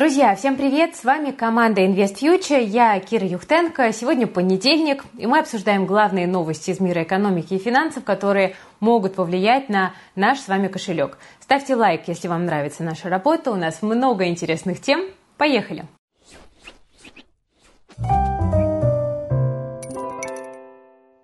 Друзья, всем привет! С вами команда InvestFuture. Я Кира Юхтенко. Сегодня понедельник, и мы обсуждаем главные новости из мира экономики и финансов, которые могут повлиять на наш с вами кошелек. Ставьте лайк, если вам нравится наша работа. У нас много интересных тем. Поехали!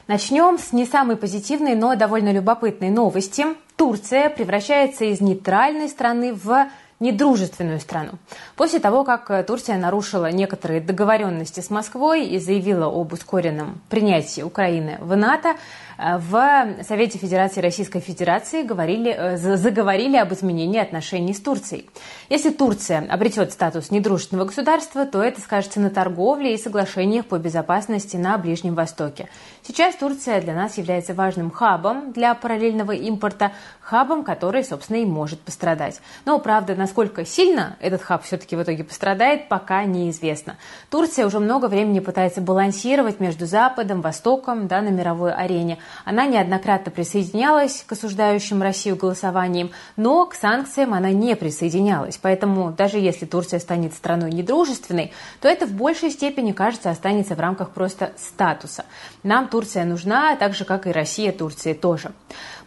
Начнем с не самой позитивной, но довольно любопытной новости. Турция превращается из нейтральной страны в недружественную страну. После того, как э, Турция нарушила некоторые договоренности с Москвой и заявила об ускоренном принятии Украины в НАТО, э, в Совете Федерации Российской Федерации говорили, э, заговорили об изменении отношений с Турцией. Если Турция обретет статус недружественного государства, то это скажется на торговле и соглашениях по безопасности на Ближнем Востоке. Сейчас Турция для нас является важным хабом для параллельного импорта, хабом, который, собственно, и может пострадать. Но, правда, насколько сильно этот хаб все-таки в итоге пострадает, пока неизвестно. Турция уже много времени пытается балансировать между Западом, Востоком да, на мировой арене. Она неоднократно присоединялась к осуждающим Россию голосованиям, но к санкциям она не присоединялась. Поэтому даже если Турция станет страной недружественной, то это в большей степени, кажется, останется в рамках просто статуса. Нам Турция нужна, так же, как и Россия Турции тоже.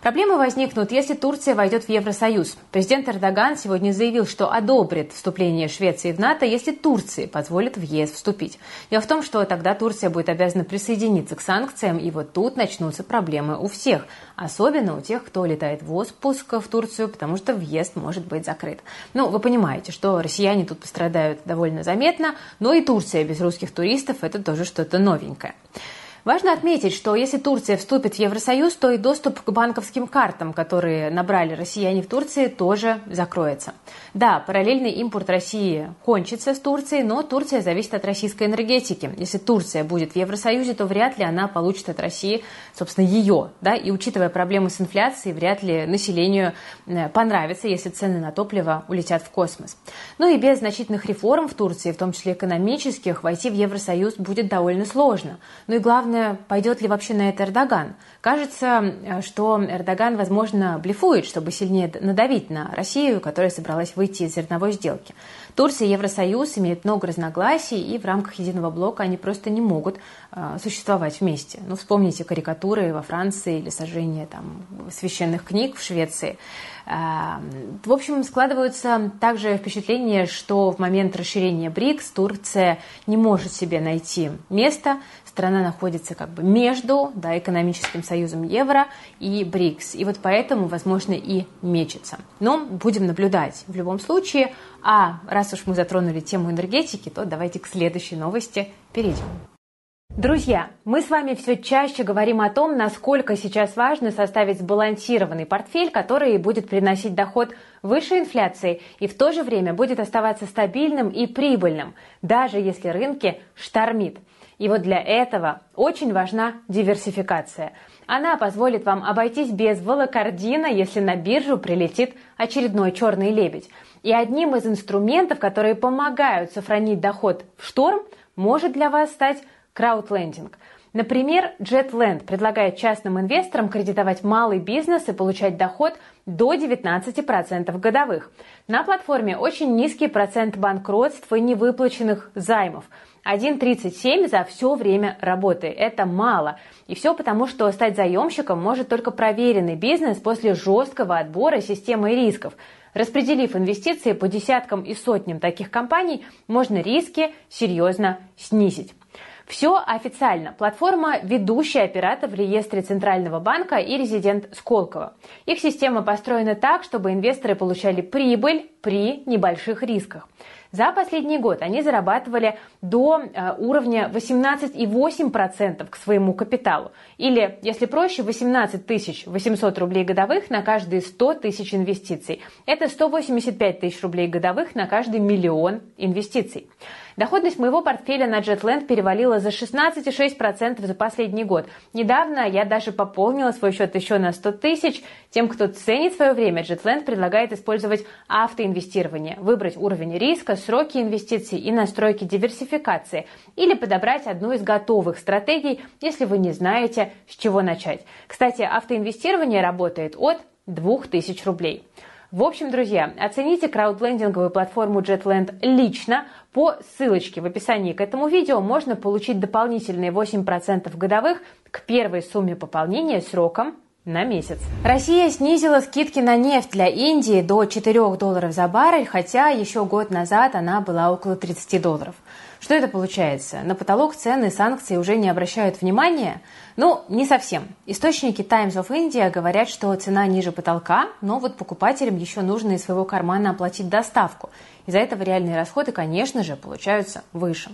Проблемы возникнут, если Турция войдет в Евросоюз. Президент Эрдоган сегодня заявил, что одобрит вступление Швеции в НАТО, если Турции позволит в ЕС вступить. Дело в том, что тогда Турция будет обязана присоединиться к санкциям, и вот тут начнутся проблемы у всех. Особенно у тех, кто летает в отпуск в Турцию, потому что въезд может быть закрыт. Ну, вы понимаете, что россияне тут пострадают довольно заметно, но и Турция без русских туристов – это тоже что-то новенькое. Важно отметить, что если Турция вступит в Евросоюз, то и доступ к банковским картам, которые набрали россияне в Турции, тоже закроется. Да, параллельный импорт России кончится с Турцией, но Турция зависит от российской энергетики. Если Турция будет в Евросоюзе, то вряд ли она получит от России, собственно, ее. Да? И учитывая проблемы с инфляцией, вряд ли населению э, понравится, если цены на топливо улетят в космос. Ну и без значительных реформ в Турции, в том числе экономических, войти в Евросоюз будет довольно сложно. Ну и главное, главное, пойдет ли вообще на это Эрдоган. Кажется, э, что Эрдоган, возможно, блефует, чтобы сильнее надавить на Россию, которая собралась выйти из зерновой сделки. Турция и Евросоюз имеют много разногласий, и в рамках единого блока они просто не могут э, существовать вместе. Ну, вспомните карикатуры во Франции или сожжение там, священных книг в Швеции. Э, в общем, складываются также впечатление, что в момент расширения БРИКС Турция не может себе найти место, страна находится как бы между да, экономическим союзом евро и БРИКС. И вот поэтому, возможно, и мечется. Но будем наблюдать в любом случае. А раз уж мы затронули тему энергетики, то давайте к следующей новости перейдем. Друзья, мы с вами все чаще говорим о том, насколько сейчас важно составить сбалансированный портфель, который будет приносить доход выше инфляции и в то же время будет оставаться стабильным и прибыльным, даже если рынки штормит. И вот для этого очень важна диверсификация. Она позволит вам обойтись без волокордина, если на биржу прилетит очередной черный лебедь. И одним из инструментов, которые помогают сохранить доход в шторм, может для вас стать краудлендинг. Например, JetLand предлагает частным инвесторам кредитовать малый бизнес и получать доход до 19% годовых. На платформе очень низкий процент банкротств и невыплаченных займов – 1,37 за все время работы. Это мало. И все потому, что стать заемщиком может только проверенный бизнес после жесткого отбора системы рисков. Распределив инвестиции по десяткам и сотням таких компаний, можно риски серьезно снизить. Все официально. Платформа – ведущий оператор в реестре Центрального банка и резидент Сколково. Их система построена так, чтобы инвесторы получали прибыль при небольших рисках. За последний год они зарабатывали до э, уровня 18,8% к своему капиталу. Или, если проще, 18 800 рублей годовых на каждые 100 тысяч инвестиций. Это 185 тысяч рублей годовых на каждый миллион инвестиций. Доходность моего портфеля на JetLand перевалила за 16,6% за последний год. Недавно я даже пополнила свой счет еще на 100 тысяч. Тем, кто ценит свое время, JetLand предлагает использовать автоинвестирование, выбрать уровень риска, сроки инвестиций и настройки диверсификации, или подобрать одну из готовых стратегий, если вы не знаете, с чего начать. Кстати, автоинвестирование работает от 2000 рублей. В общем, друзья, оцените краудлендинговую платформу JetLand лично. По ссылочке в описании к этому видео можно получить дополнительные 8% годовых к первой сумме пополнения сроком на месяц. Россия снизила скидки на нефть для Индии до 4 долларов за баррель, хотя еще год назад она была около 30 долларов. Что это получается? На потолок цены санкции уже не обращают внимания? Ну, не совсем. Источники Times of India говорят, что цена ниже потолка, но вот покупателям еще нужно из своего кармана оплатить доставку. Из-за этого реальные расходы, конечно же, получаются выше.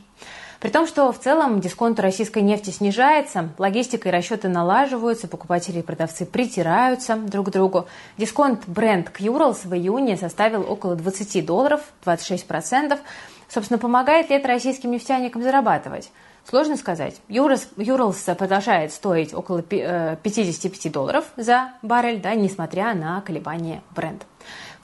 При том, что в целом дисконт российской нефти снижается, логистика и расчеты налаживаются, покупатели и продавцы притираются друг к другу. Дисконт Brent к Urals в июне составил около 20 долларов, 26%. Собственно, помогает ли это российским нефтяникам зарабатывать? Сложно сказать. Юралс продолжает стоить около 55 э, долларов за баррель, да, несмотря на колебания бренда.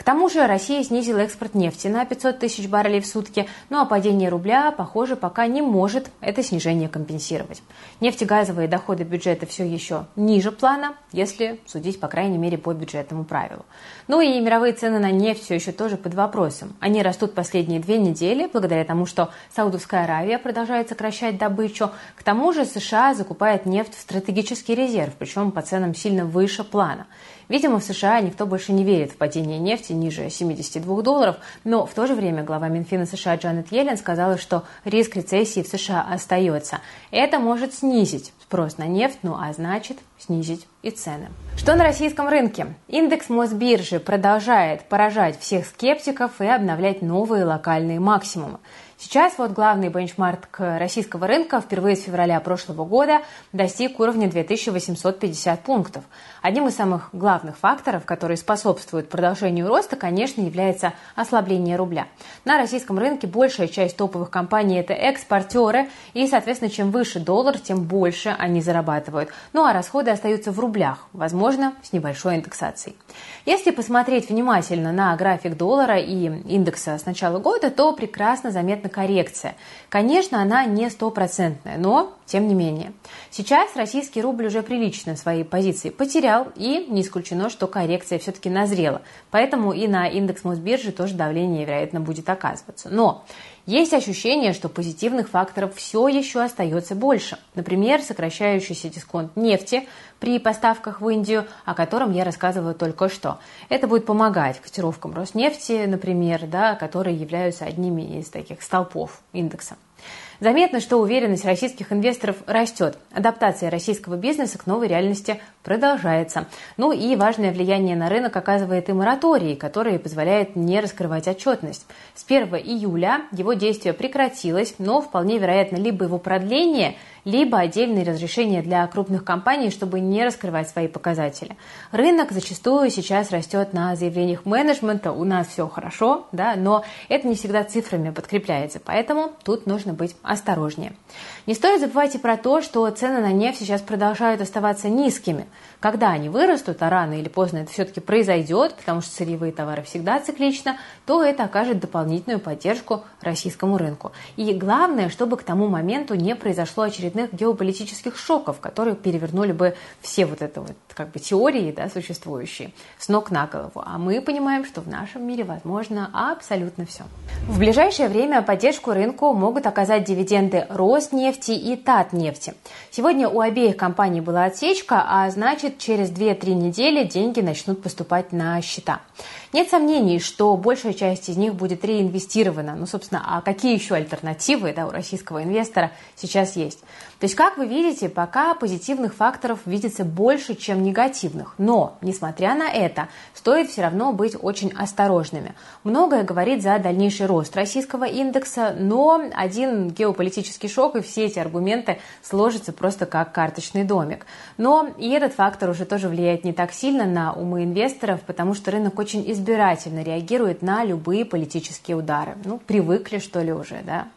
К тому же Россия снизила экспорт нефти на 500 тысяч баррелей в сутки, ну а падение рубля, похоже, пока не может это снижение компенсировать. Нефтегазовые доходы бюджета все еще ниже плана, если судить, по крайней мере, по бюджетному правилу. Ну и мировые цены на нефть все еще тоже под вопросом. Они растут последние две недели, благодаря тому, что Саудовская Аравия продолжает сокращать добычу. К тому же США закупает нефть в стратегический резерв, причем по ценам сильно выше плана. Видимо, в США никто больше не верит в падение нефти ниже 72 долларов, но в то же время глава Минфина США Джанет Йеллен сказала, что риск рецессии в США остается. Это может снизить спрос на нефть, ну а значит снизить и цены. Что на российском рынке? Индекс Мосбиржи продолжает поражать всех скептиков и обновлять новые локальные максимумы. Сейчас вот главный бенчмарк российского рынка впервые с февраля прошлого года достиг уровня 2850 пунктов. Одним из самых главных факторов, которые способствуют продолжению роста, конечно, является ослабление рубля. На российском рынке большая часть топовых компаний – это экспортеры, и, соответственно, чем выше доллар, тем больше они зарабатывают. Ну а расходы остаются в рублях, возможно, с небольшой индексацией. Если посмотреть внимательно на график доллара и индекса с начала года, то прекрасно заметно коррекция. Конечно, она не стопроцентная, но тем не менее. Сейчас российский рубль уже прилично свои позиции потерял, и не исключено, что коррекция все-таки назрела. Поэтому и на индекс Мосбиржи тоже давление, вероятно, будет оказываться. Но есть ощущение, что позитивных факторов все еще остается больше. Например, сокращающийся дисконт нефти при поставках в Индию, о котором я рассказывала только что. Это будет помогать котировкам Роснефти, например, да, которые являются одними из таких столпов индекса. Заметно, что уверенность российских инвесторов растет. Адаптация российского бизнеса к новой реальности продолжается. Ну и важное влияние на рынок оказывает и мораторий, который позволяет не раскрывать отчетность. С 1 июля его действие прекратилось, но вполне вероятно либо его продление – либо отдельные разрешения для крупных компаний, чтобы не раскрывать свои показатели. Рынок зачастую сейчас растет на заявлениях менеджмента, у нас все хорошо, да, но это не всегда цифрами подкрепляется, поэтому тут нужно быть осторожнее. Не стоит забывать и про то, что цены на нефть сейчас продолжают оставаться низкими. Когда они вырастут, а рано или поздно это все-таки произойдет, потому что сырьевые товары всегда циклично, то это окажет дополнительную поддержку российскому рынку. И главное, чтобы к тому моменту не произошло очередных геополитических шоков, которые перевернули бы все вот это вот как бы теории да, существующие с ног на голову. А мы понимаем, что в нашем мире возможно абсолютно все. В ближайшее время поддержку рынку могут оказать дивиденды Роснефти и Татнефти. Сегодня у обеих компаний была отсечка, а значит через 2-3 недели деньги начнут поступать на счета. Нет сомнений, что большая часть из них будет реинвестирована. Ну, собственно, а какие еще альтернативы да, у российского инвестора сейчас есть? То есть, как вы видите, пока позитивных факторов видится больше, чем негативных. Но, несмотря на это, стоит все равно быть очень осторожными. Многое говорит за дальнейший рост российского индекса, но один геополитический шок и все эти аргументы сложатся просто как карточный домик. Но и этот фактор уже тоже влияет не так сильно на умы инвесторов, потому что рынок очень избирательно реагирует на любые политические удары. Ну, привыкли, что ли, уже, да.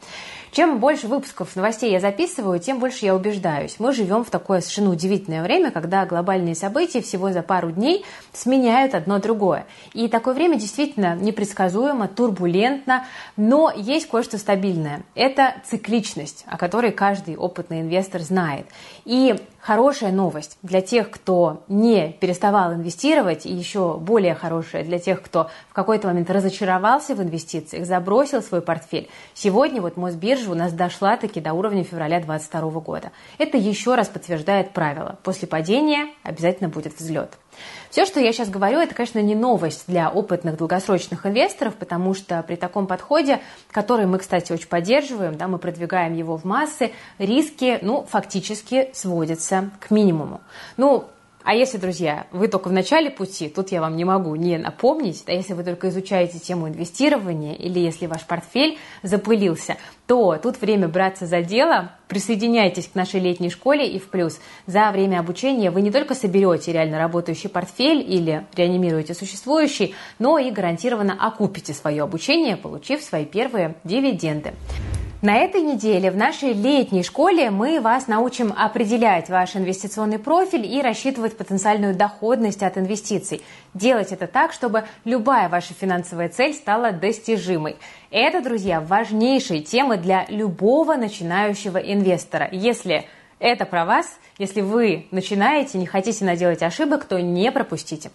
Чем больше выпусков новостей я записываю, тем больше я убеждаюсь. Мы живем в такое совершенно удивительное время, когда глобальные события всего за пару дней сменяют одно другое. И такое время действительно непредсказуемо, турбулентно, но есть кое-что стабильное. Это цикличность, о которой каждый опытный инвестор знает. И Хорошая новость для тех, кто не переставал инвестировать, и еще более хорошая для тех, кто в какой-то момент разочаровался в инвестициях, забросил свой портфель. Сегодня вот Мосбиржа у нас дошла таки до уровня февраля 2022 года. Это еще раз подтверждает правило. После падения обязательно будет взлет. Все, что я сейчас говорю, это, конечно, не новость для опытных долгосрочных инвесторов, потому что при таком подходе, который мы, кстати, очень поддерживаем, да, мы продвигаем его в массы, риски, ну, фактически сводятся к минимуму. Ну, а если, друзья, вы только в начале пути, тут я вам не могу не напомнить, а если вы только изучаете тему инвестирования или если ваш портфель запылился, то тут время браться за дело, присоединяйтесь к нашей летней школе и в плюс. За время обучения вы не только соберете реально работающий портфель или реанимируете существующий, но и гарантированно окупите свое обучение, получив свои первые дивиденды. На этой неделе в нашей летней школе мы вас научим определять ваш инвестиционный профиль и рассчитывать потенциальную доходность от инвестиций. Делать это так, чтобы любая ваша финансовая цель стала достижимой. Это, друзья, важнейшие темы для любого начинающего инвестора. Если это про вас. Если вы начинаете, не хотите наделать ошибок, то не пропустите.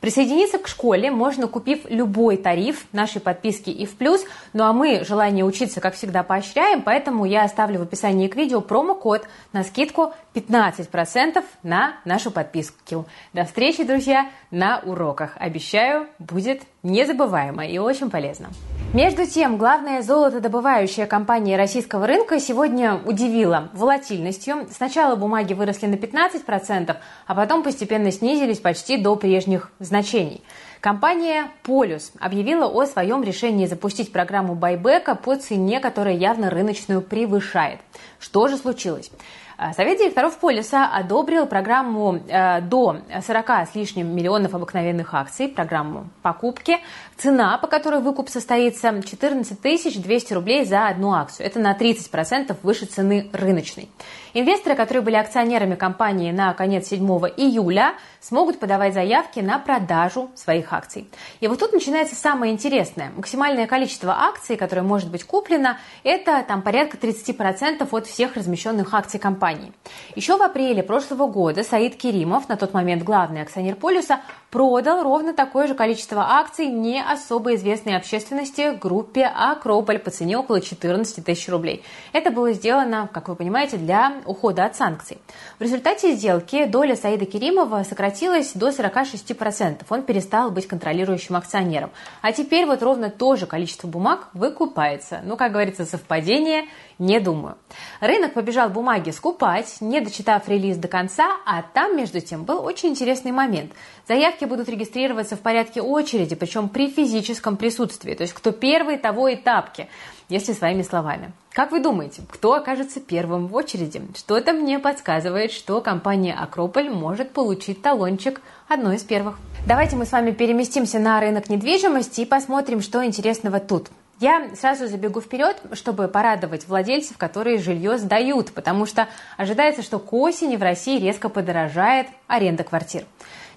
Присоединиться к школе можно, купив любой тариф нашей подписки и в плюс. Ну а мы желание учиться, как всегда, поощряем, поэтому я оставлю в описании к видео промокод на скидку 15% на нашу подписку. До встречи, друзья, на уроках. Обещаю, будет незабываемо и очень полезно. Между тем, главная золотодобывающая компания российского рынка сегодня удивила волатильностью. Сначала бумаги выросли на 15%, а потом постепенно снизились почти до прежних значений. Компания «Полюс» объявила о своем решении запустить программу байбека по цене, которая явно рыночную превышает. Что же случилось? А, Совет директоров Полиса одобрил программу э, до 40 с лишним миллионов обыкновенных акций, программу покупки. Цена, по которой выкуп состоится, 14 200 рублей за одну акцию. Это на 30% выше цены рыночной. Инвесторы, которые были акционерами компании на конец 7 июля, смогут подавать заявки на продажу своих акций. И вот тут начинается самое интересное. Максимальное количество акций, которое может быть куплено, это там порядка 30% от всех размещенных акций компании. Еще в апреле прошлого года Саид Керимов, на тот момент главный акционер Полюса, продал ровно такое же количество акций не особо известной общественности группе Акрополь по цене около 14 тысяч рублей. Это было сделано, как вы понимаете, для ухода от санкций. В результате сделки доля Саида Керимова сократилась до 46%. Он перестал быть контролирующим акционером. А теперь вот ровно то же количество бумаг выкупается. Ну, как говорится, совпадение – не думаю. Рынок побежал бумаги скупать, не дочитав релиз до конца, а там, между тем, был очень интересный момент. Заявки будут регистрироваться в порядке очереди, причем при физическом присутствии, то есть кто первый, того и тапки, если своими словами. Как вы думаете, кто окажется первым в очереди? Что-то мне подсказывает, что компания Акрополь может получить талончик одной из первых. Давайте мы с вами переместимся на рынок недвижимости и посмотрим, что интересного тут. Я сразу забегу вперед, чтобы порадовать владельцев, которые жилье сдают, потому что ожидается, что к осени в России резко подорожает аренда квартир.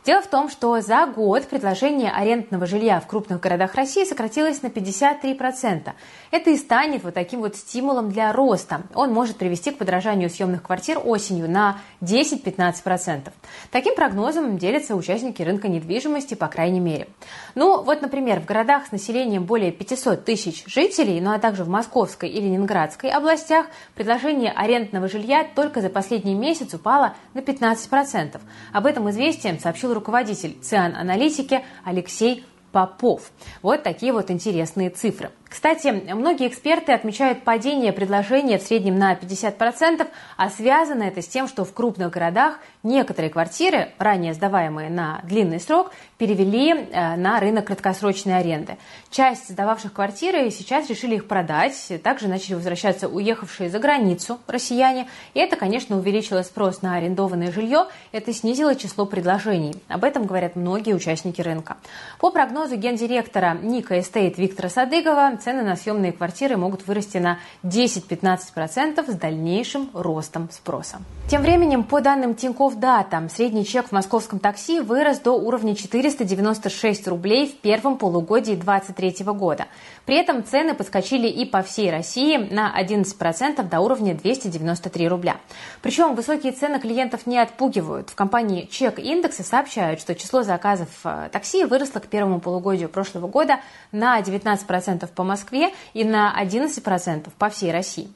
Дело в том, что за год предложение арендного жилья в крупных городах России сократилось на 53%. Это и станет вот таким вот стимулом для роста. Он может привести к подорожанию съемных квартир осенью на 10-15%. Таким прогнозом делятся участники рынка недвижимости, по крайней мере. Ну, вот, например, в городах с населением более 500 тысяч жителей, ну а также в Московской и Ленинградской областях, предложение арендного жилья только за последний месяц упало на 15%. Об этом известием сообщил руководитель ЦИАН аналитики Алексей Попов. Вот такие вот интересные цифры. Кстати, многие эксперты отмечают падение предложения в среднем на 50%, а связано это с тем, что в крупных городах некоторые квартиры, ранее сдаваемые на длинный срок, перевели э, на рынок краткосрочной аренды. Часть сдававших квартиры сейчас решили их продать, также начали возвращаться уехавшие за границу россияне, и это, конечно, увеличило спрос на арендованное жилье, это снизило число предложений. Об этом говорят многие участники рынка. По прогнозу гендиректора Ника Эстейт Виктора Садыгова, цены на съемные квартиры могут вырасти на 10-15% с дальнейшим ростом спроса. Тем временем, по данным Тинькофф Дата, средний чек в московском такси вырос до уровня 496 рублей в первом полугодии 2023 года. При этом цены подскочили и по всей России на 11% до уровня 293 рубля. Причем высокие цены клиентов не отпугивают. В компании Чек Индекса сообщают, что число заказов э, такси выросло к первому полугодию прошлого года на 19% по Москве и на 11% по всей России.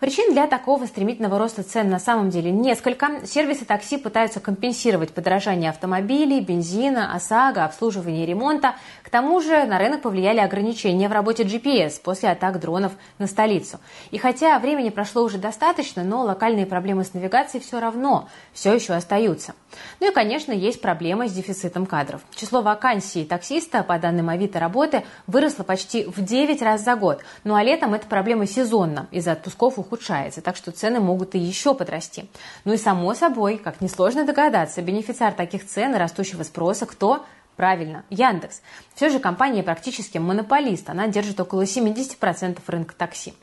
Причин для такого стремительного роста цен на самом деле несколько. Сервисы такси пытаются компенсировать подорожание автомобилей, бензина, ОСАГО, обслуживания и ремонта. К тому же на рынок повлияли ограничения в работе GPS после атак дронов на столицу. И хотя времени прошло уже достаточно, но локальные проблемы с навигацией все равно все еще остаются. Ну и, конечно, есть проблема с дефицитом кадров. Число вакансий таксиста, по данным Авито работы, выросло почти в 9 раз за год. Ну а летом эта проблема сезонна, из-за отпусков ухудшается, так что цены могут и еще подрасти. Ну и само собой, как несложно догадаться, бенефициар таких цен и растущего спроса кто? Правильно, Яндекс. Все же компания практически монополист, она держит около 70% рынка такси.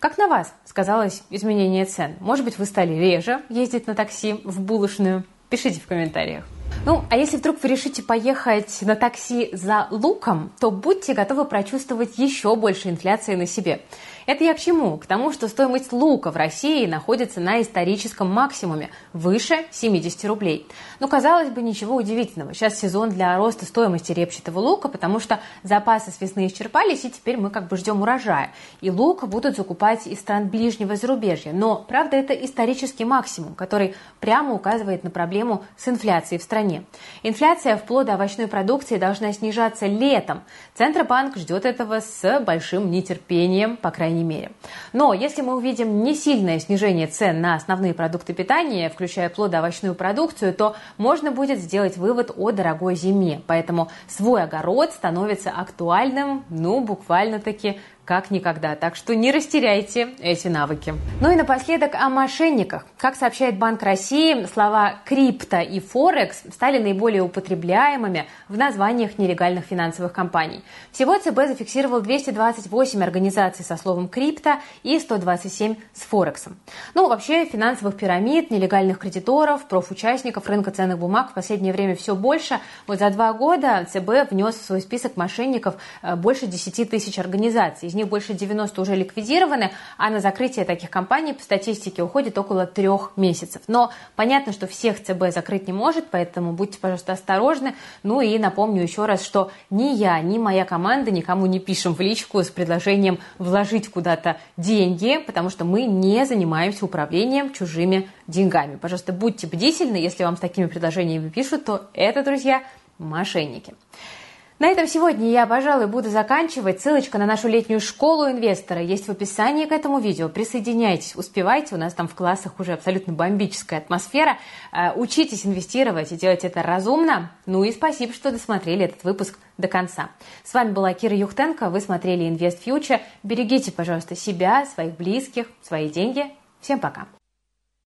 Как на вас сказалось изменение цен? Может быть, вы стали реже ездить на такси в булочную? Пишите в комментариях. Ну, а если вдруг вы решите поехать на такси за луком, то будьте готовы прочувствовать еще больше инфляции на себе. Это я к чему? К тому, что стоимость лука в России находится на историческом максимуме, выше 70 рублей. Ну, казалось бы, ничего удивительного. Сейчас сезон для роста стоимости репчатого лука, потому что запасы с весны исчерпались, и теперь мы как бы ждем урожая. И лук будут закупать из стран ближнего зарубежья. Но, правда, это исторический максимум, который прямо указывает на проблему с инфляцией в стране. Инфляция в плодоовощной продукции должна снижаться летом. Центробанк ждет этого с большим нетерпением, по крайней крайней мере. Но если мы увидим не сильное снижение цен на основные продукты питания, включая плодоовощную продукцию, то можно будет сделать вывод о дорогой зиме. Поэтому свой огород становится актуальным, ну, буквально-таки как никогда. Так что не растеряйте эти навыки. Ну и напоследок о мошенниках. Как сообщает Банк России, слова «крипто» и «форекс» стали наиболее употребляемыми в названиях нелегальных финансовых компаний. Всего ЦБ зафиксировал 228 организаций со словом «крипто» и 127 с «форексом». Ну, вообще, финансовых пирамид, нелегальных кредиторов, профучастников рынка ценных бумаг в последнее время все больше. Вот за два года ЦБ внес в свой список мошенников э, больше 10 тысяч организаций из них больше 90 уже ликвидированы, а на закрытие таких компаний по статистике уходит около трех месяцев. Но понятно, что всех ЦБ закрыть не может, поэтому будьте, пожалуйста, осторожны. Ну и напомню еще раз, что ни я, ни моя команда никому не пишем в личку с предложением вложить куда-то деньги, потому что мы не занимаемся управлением чужими деньгами. Пожалуйста, будьте бдительны, если вам с такими предложениями пишут, то это, друзья, мошенники. На этом сегодня я, пожалуй, буду заканчивать. Ссылочка на нашу летнюю школу инвестора есть в описании к этому видео. Присоединяйтесь, успевайте. У нас там в классах уже абсолютно бомбическая атмосфера. Э, учитесь инвестировать и делать это разумно. Ну и спасибо, что досмотрели этот выпуск до конца. С вами была Кира Юхтенко. Вы смотрели Invest Future. Берегите, пожалуйста, себя, своих близких, свои деньги. Всем пока.